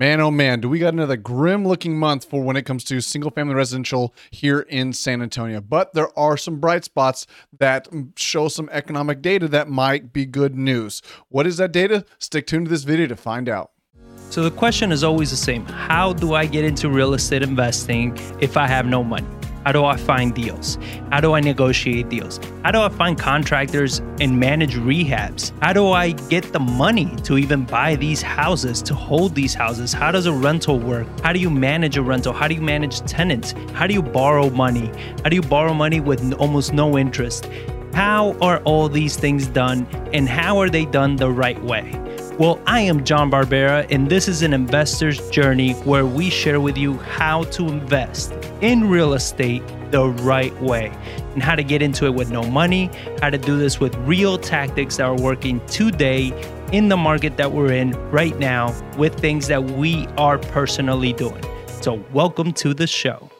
Man, oh man, do we got another grim looking month for when it comes to single family residential here in San Antonio. But there are some bright spots that show some economic data that might be good news. What is that data? Stick tuned to this video to find out. So the question is always the same How do I get into real estate investing if I have no money? How do I find deals? How do I negotiate deals? How do I find contractors and manage rehabs? How do I get the money to even buy these houses, to hold these houses? How does a rental work? How do you manage a rental? How do you manage tenants? How do you borrow money? How do you borrow money with almost no interest? How are all these things done and how are they done the right way? Well, I am John Barbera, and this is an investor's journey where we share with you how to invest in real estate the right way and how to get into it with no money, how to do this with real tactics that are working today in the market that we're in right now with things that we are personally doing. So, welcome to the show.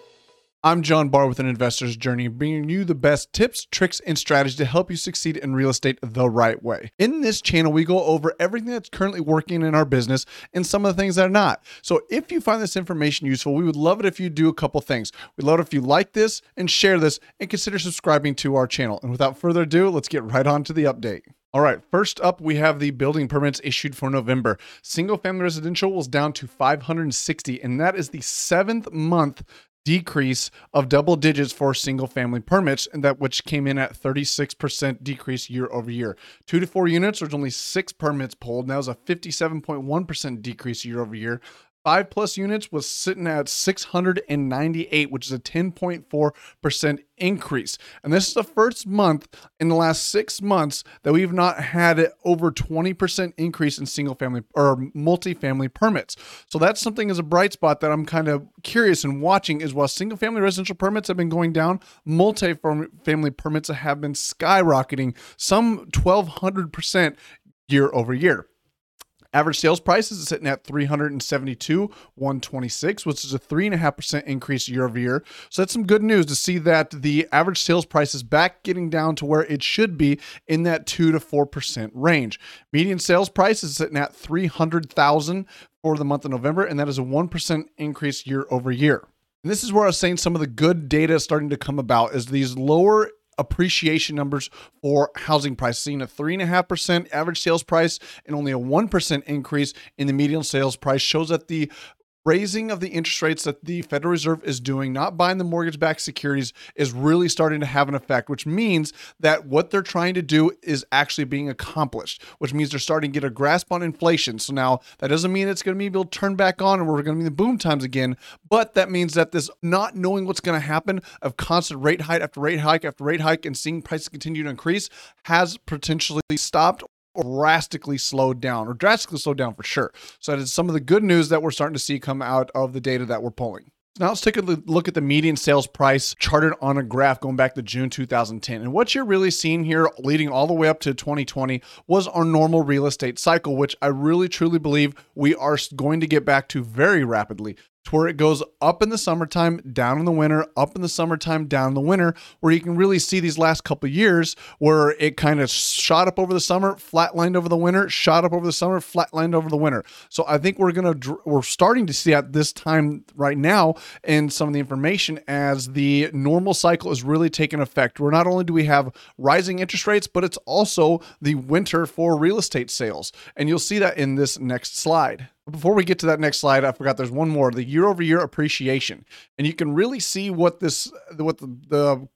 I'm John Barr with an investor's journey, bringing you the best tips, tricks, and strategies to help you succeed in real estate the right way. In this channel, we go over everything that's currently working in our business and some of the things that are not. So if you find this information useful, we would love it if you do a couple things. We'd love it if you like this and share this and consider subscribing to our channel. And without further ado, let's get right on to the update. All right, first up, we have the building permits issued for November. Single family residential was down to 560, and that is the seventh month decrease of double digits for single family permits and that which came in at 36% decrease year over year. Two to four units there's only six permits pulled. That was a 57.1% decrease year over year Five plus units was sitting at 698, which is a 10.4% increase. And this is the first month in the last six months that we've not had over 20% increase in single family or multifamily permits. So that's something as a bright spot that I'm kind of curious and watching is while single family residential permits have been going down, multifamily permits have been skyrocketing, some 1200% year over year. Average sales prices is sitting at 372, 126, which is a three and a half percent increase year over year. So that's some good news to see that the average sales price is back getting down to where it should be in that two to four percent range. Median sales price is sitting at 300,000 for the month of November, and that is a one percent increase year over year. And this is where I was saying some of the good data starting to come about is these lower appreciation numbers for housing prices, seeing a 3.5% average sales price and only a 1% increase in the median sales price shows that the raising of the interest rates that the Federal Reserve is doing, not buying the mortgage backed securities, is really starting to have an effect, which means that what they're trying to do is actually being accomplished, which means they're starting to get a grasp on inflation. So now that doesn't mean it's going to be able to turn back on and we're going to be in the boom times again, but that means that this not knowing what's going to happen of constant rate hike after rate hike after rate hike and seeing prices continue to increase has potentially stopped drastically slowed down or drastically slowed down for sure. So that is some of the good news that we're starting to see come out of the data that we're pulling. Now let's take a look at the median sales price charted on a graph going back to June 2010. And what you're really seeing here leading all the way up to 2020 was our normal real estate cycle, which I really truly believe we are going to get back to very rapidly to where it goes up in the summertime, down in the winter, up in the summertime, down in the winter, where you can really see these last couple years where it kind of shot up over the summer, flatlined over the winter, shot up over the summer, flatlined over the winter. So I think we're gonna we're starting to see at this time right now in some of the information as the normal cycle is really taking effect. Where not only do we have rising interest rates, but it's also the winter for real estate sales, and you'll see that in this next slide. Before we get to that next slide, I forgot there's one more the year over year appreciation. And you can really see what this, what the, the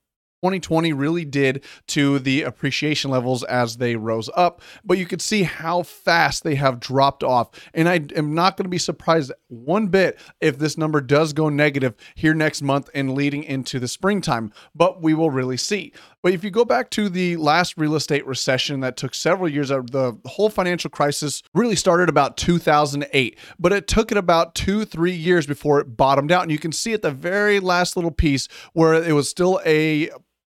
2020 really did to the appreciation levels as they rose up, but you could see how fast they have dropped off. And I am not going to be surprised one bit if this number does go negative here next month and leading into the springtime, but we will really see. But if you go back to the last real estate recession that took several years, uh, the whole financial crisis really started about 2008, but it took it about two, three years before it bottomed out. And you can see at the very last little piece where it was still a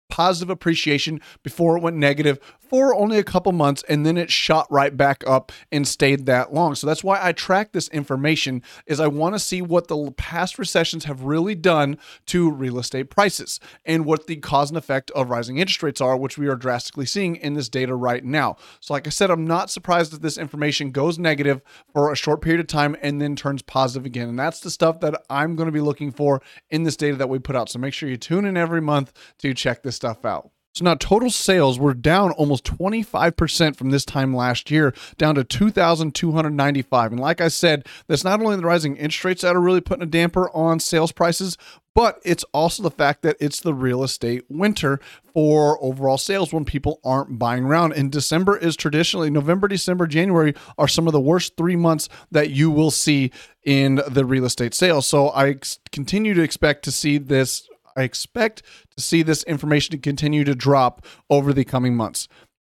positive appreciation before it went negative for only a couple months and then it shot right back up and stayed that long. So that's why I track this information is I want to see what the past recessions have really done to real estate prices and what the cause and effect of rising interest rates are, which we are drastically seeing in this data right now. So like I said, I'm not surprised that this information goes negative for a short period of time and then turns positive again. And that's the stuff that I'm going to be looking for in this data that we put out. So make sure you tune in every month to check this stuff out. So now total sales were down almost 25% from this time last year, down to 2,295. And like I said, that's not only the rising interest rates that are really putting a damper on sales prices, but it's also the fact that it's the real estate winter for overall sales when people aren't buying around. And December is traditionally November, December, January are some of the worst three months that you will see in the real estate sales. So I continue to expect to see this I expect to see this information to continue to drop over the coming months.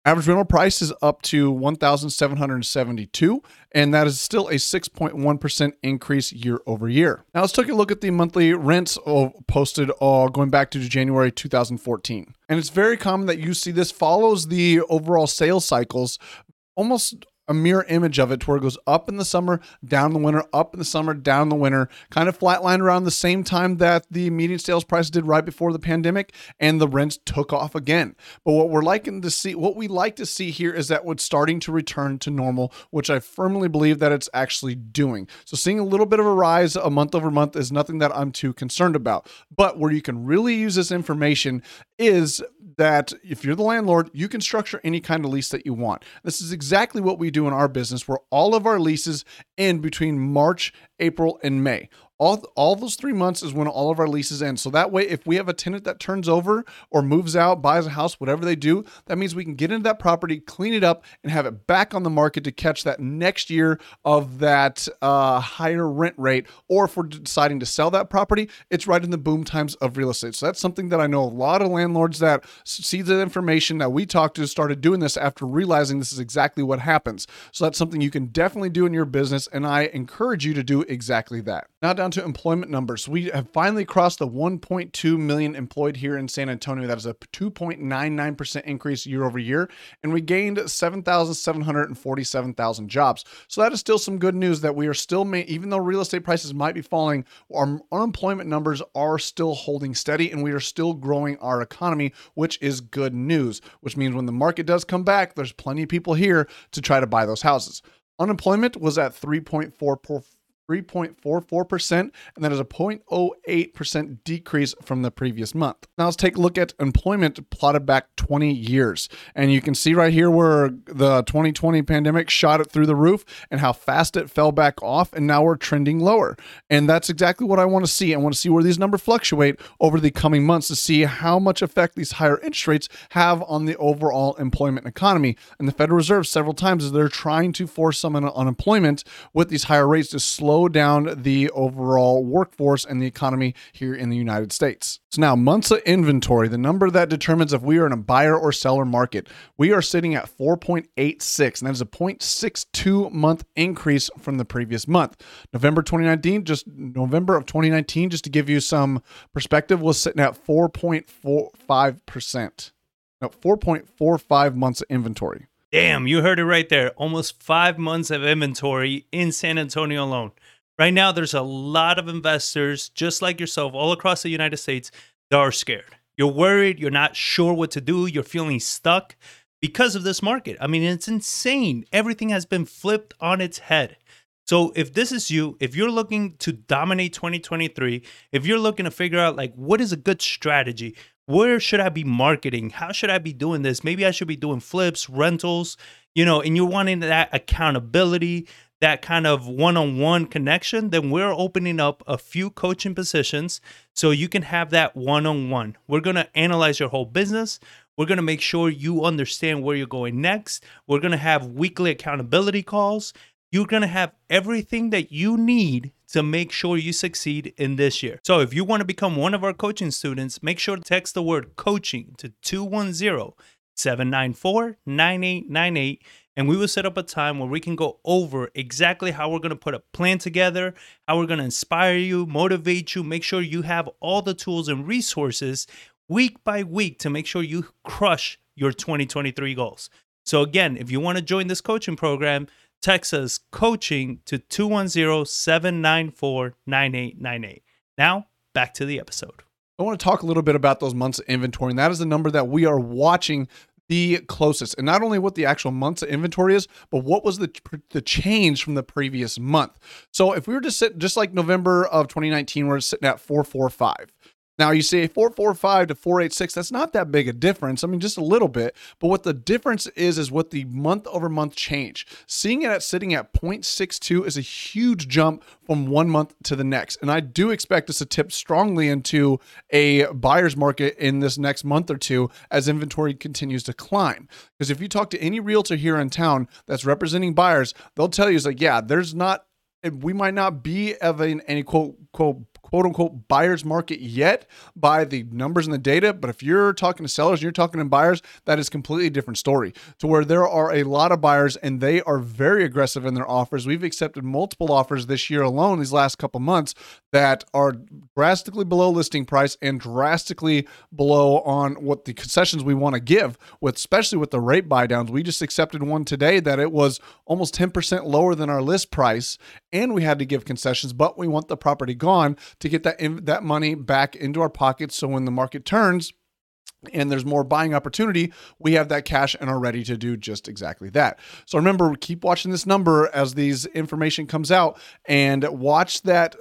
Average rental price is up to 1,772, and that is still a 6.1% increase year over year. Now let's take a look at the monthly rents posted uh, going back to January 2014. And it's very common that you see this follows the overall sales cycles almost a mirror image of it to where it goes up in the summer, down in the winter, up in the summer, down in the winter, kind of flatlined around the same time that the median sales price did right before the pandemic, and the rents took off again. But what we're liking to see, what we like to see here is that what's starting to return to normal, which I firmly believe that it's actually doing. So seeing a little bit of a rise a month over month is nothing that I'm too concerned about. But where you can really use this information is that if you're the landlord, you can structure any kind of lease that you want. This is exactly what we do in our business, where all of our leases end between March, April, and May all all those three months is when all of our leases end. So that way, if we have a tenant that turns over or moves out, buys a house, whatever they do, that means we can get into that property, clean it up, and have it back on the market to catch that next year of that uh, higher rent rate. Or if we're deciding to sell that property, it's right in the boom times of real estate. So that's something that I know a lot of landlords that see the information that we talked to started doing this after realizing this is exactly what happens. So that's something you can definitely do in your business, and I encourage you to do exactly that. Now down to employment numbers. We have finally crossed the 1.2 million employed here in San Antonio. That is a 2.99% increase year over year. And we gained 7,747,000 jobs. So that is still some good news that we are still, ma- even though real estate prices might be falling, our unemployment numbers are still holding steady and we are still growing our economy, which is good news, which means when the market does come back, there's plenty of people here to try to buy those houses. Unemployment was at 3.4 3.44%, and that is a 0.08% decrease from the previous month. Now let's take a look at employment plotted back 20 years. And you can see right here where the 2020 pandemic shot it through the roof and how fast it fell back off, and now we're trending lower. And that's exactly what I want to see. I want to see where these numbers fluctuate over the coming months to see how much effect these higher interest rates have on the overall employment economy. And the Federal Reserve several times is they're trying to force some unemployment with these higher rates to slow slow down the overall workforce and the economy here in the United States. So now, months of inventory, the number that determines if we are in a buyer or seller market, we are sitting at 4.86, and that is a 0.62 month increase from the previous month. November 2019, just November of 2019, just to give you some perspective, was sitting at 4.45%. No, 4.45 months of inventory. Damn, you heard it right there. Almost five months of inventory in San Antonio alone. Right now, there's a lot of investors, just like yourself, all across the United States, that are scared. You're worried, you're not sure what to do, you're feeling stuck because of this market. I mean, it's insane. Everything has been flipped on its head. So, if this is you, if you're looking to dominate 2023, if you're looking to figure out like what is a good strategy, where should I be marketing? How should I be doing this? Maybe I should be doing flips, rentals, you know, and you're wanting that accountability, that kind of one-on-one connection, then we're opening up a few coaching positions so you can have that one-on-one. We're going to analyze your whole business. We're going to make sure you understand where you're going next. We're going to have weekly accountability calls. You're going to have everything that you need to make sure you succeed in this year. So if you want to become one of our coaching students, make sure to text the word coaching to 210 794 9898 and we will set up a time where we can go over exactly how we're going to put a plan together, how we're going to inspire you, motivate you, make sure you have all the tools and resources week by week to make sure you crush your 2023 goals. So, again, if you want to join this coaching program, text us coaching to 210 794 9898. Now, back to the episode. I want to talk a little bit about those months of inventory, and that is the number that we are watching the closest. And not only what the actual months of inventory is, but what was the the change from the previous month. So if we were to sit just like November of 2019, we're sitting at 445. Now you say 445 to 486, that's not that big a difference. I mean, just a little bit. But what the difference is, is what the month over month change. Seeing it at sitting at 0.62 is a huge jump from one month to the next. And I do expect us to tip strongly into a buyer's market in this next month or two as inventory continues to climb. Because if you talk to any realtor here in town that's representing buyers, they'll tell you, it's like, yeah, there's not we might not be of an any quote quote quote unquote buyer's market yet by the numbers and the data. But if you're talking to sellers and you're talking to buyers, that is completely different story. To where there are a lot of buyers and they are very aggressive in their offers. We've accepted multiple offers this year alone, these last couple months, that are drastically below listing price and drastically below on what the concessions we want to give, with especially with the rate buy downs. We just accepted one today that it was almost 10% lower than our list price, and we had to give concessions, but we want the property gone to get that in, that money back into our pockets. So when the market turns, and there's more buying opportunity, we have that cash and are ready to do just exactly that. So remember, keep watching this number as these information comes out and watch that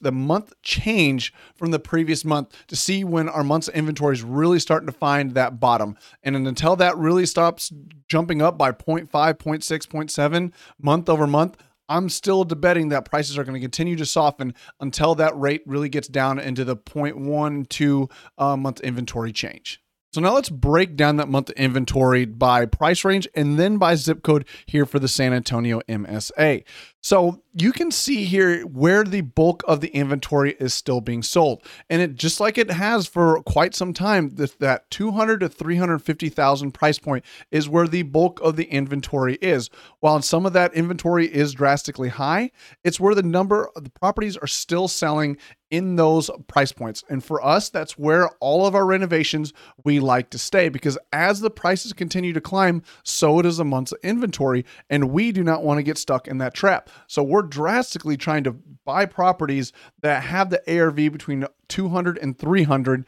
the month change from the previous month to see when our month's inventory is really starting to find that bottom. And until that really stops jumping up by 0.5, 0.6, 0.7 month over month, I'm still debating that prices are going to continue to soften until that rate really gets down into the 0.12 uh, month inventory change. So now let's break down that month inventory by price range and then by zip code here for the San Antonio MSA. So you can see here where the bulk of the inventory is still being sold. And it just like it has for quite some time, that 200 to 350,000 price point is where the bulk of the inventory is. While some of that inventory is drastically high, it's where the number of the properties are still selling in those price points. And for us, that's where all of our renovations we like to stay because as the prices continue to climb, so does the month's inventory. And we do not want to get stuck in that trap. So we're drastically trying to buy properties that have the ARV between 200 and 300.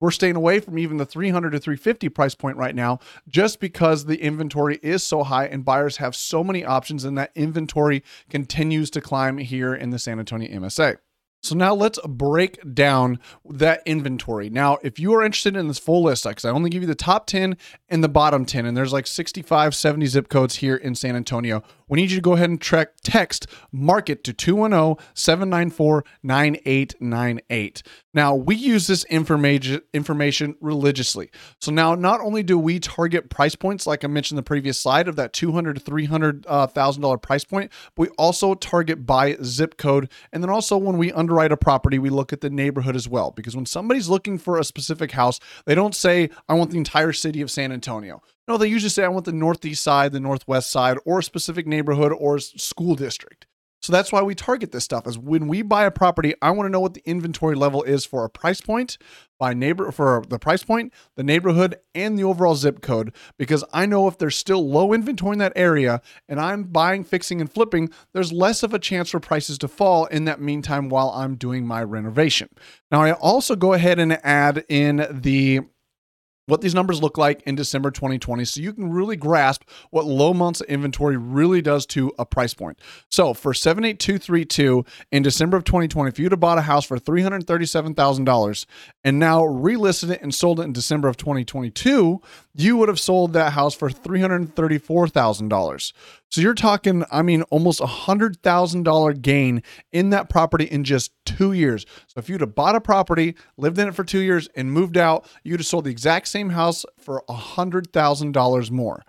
We're staying away from even the 300 to 350 price point right now just because the inventory is so high and buyers have so many options and that inventory continues to climb here in the San Antonio MSA. So now let's break down that inventory. Now, if you are interested in this full list, because I only give you the top 10 and the bottom 10, and there's like 65, 70 zip codes here in San Antonio, we need you to go ahead and track, text market to 210 794 9898. Now, we use this information information religiously. So now not only do we target price points like I mentioned the previous slide of that 200 to 300 uh, thousand dollar price point, but we also target by zip code and then also when we underwrite a property, we look at the neighborhood as well because when somebody's looking for a specific house, they don't say I want the entire city of San Antonio. No, they usually say I want the northeast side, the northwest side, or a specific neighborhood or school district. So that's why we target this stuff. Is when we buy a property, I want to know what the inventory level is for a price point, by neighbor for the price point, the neighborhood, and the overall zip code. Because I know if there's still low inventory in that area, and I'm buying, fixing, and flipping, there's less of a chance for prices to fall in that meantime while I'm doing my renovation. Now I also go ahead and add in the what these numbers look like in December 2020 so you can really grasp what low months of inventory really does to a price point. So for 78232 in December of 2020, if you'd have bought a house for $337,000 and now relisted it and sold it in December of 2022, you would have sold that house for $334,000. So you're talking, I mean, almost a hundred thousand dollar gain in that property in just two years. So if you'd have bought a property, lived in it for two years, and moved out, you'd have sold the exact same house for a hundred thousand dollars more.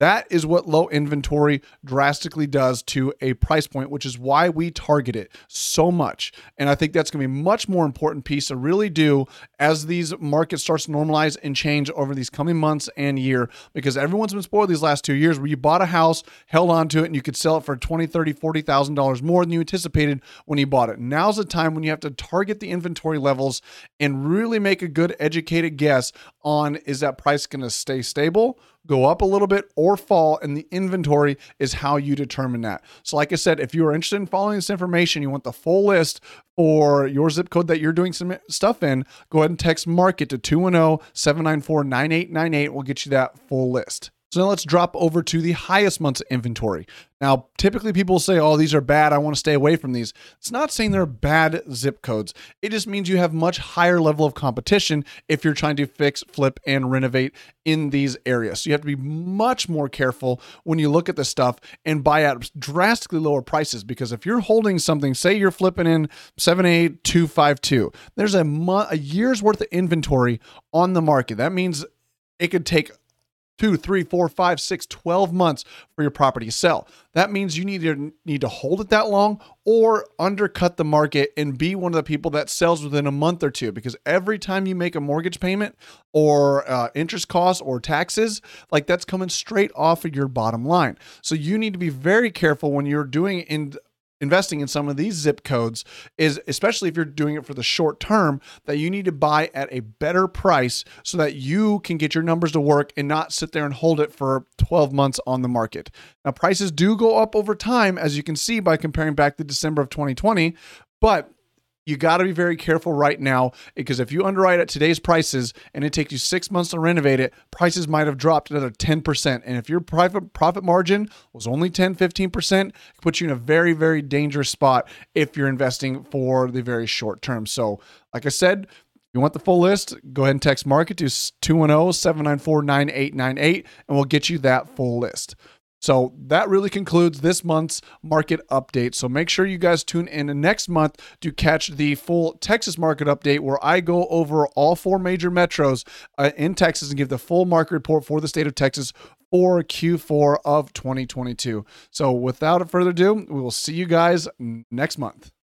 That is what low inventory drastically does to a price point, which is why we target it so much. And I think that's going to be a much more important piece to really do as these markets starts to normalize and change over these coming months and year because everyone's been spoiled these last two years where you bought a house, held on to it, and you could sell it for 20, 30, 40,000 dollars more than you anticipated when you bought it. Now's the time when you have to target the inventory levels and really make a good educated guess on is that price going to stay stable go up a little bit or fall, and the inventory is how you determine that. So, like I said, if you are interested in following this information, you want the full list for your zip code that you're doing some stuff in, go ahead and text market to 210 794 9898. We'll get you that full list. So now let's drop over to the highest months inventory. Now, typically people say, oh, these are bad. I want to stay away from these. It's not saying they're bad zip codes. It just means you have much higher level of competition if you're trying to fix, flip, and renovate in these areas. So you have to be much more careful when you look at this stuff and buy at drastically lower prices because if you're holding something, say you're flipping in 78252, there's a, mo- a year's worth of inventory on the market. That means it could take two, three, four, five, six, 12 months for your property to sell. That means you need to need to hold it that long or undercut the market and be one of the people that sells within a month or two. Because every time you make a mortgage payment or uh, interest costs or taxes, like that's coming straight off of your bottom line. So you need to be very careful when you're doing in investing in some of these zip codes is especially if you're doing it for the short term that you need to buy at a better price so that you can get your numbers to work and not sit there and hold it for 12 months on the market. Now prices do go up over time as you can see by comparing back to December of 2020, but you got to be very careful right now because if you underwrite at today's prices and it takes you six months to renovate it, prices might have dropped another 10%. And if your private profit margin was only 10, 15%, it puts you in a very, very dangerous spot if you're investing for the very short term. So, like I said, you want the full list? Go ahead and text market to 210 794 9898 and we'll get you that full list. So that really concludes this month's market update. So make sure you guys tune in next month to catch the full Texas market update where I go over all four major metros uh, in Texas and give the full market report for the state of Texas for Q4 of 2022. So without further ado, we will see you guys next month.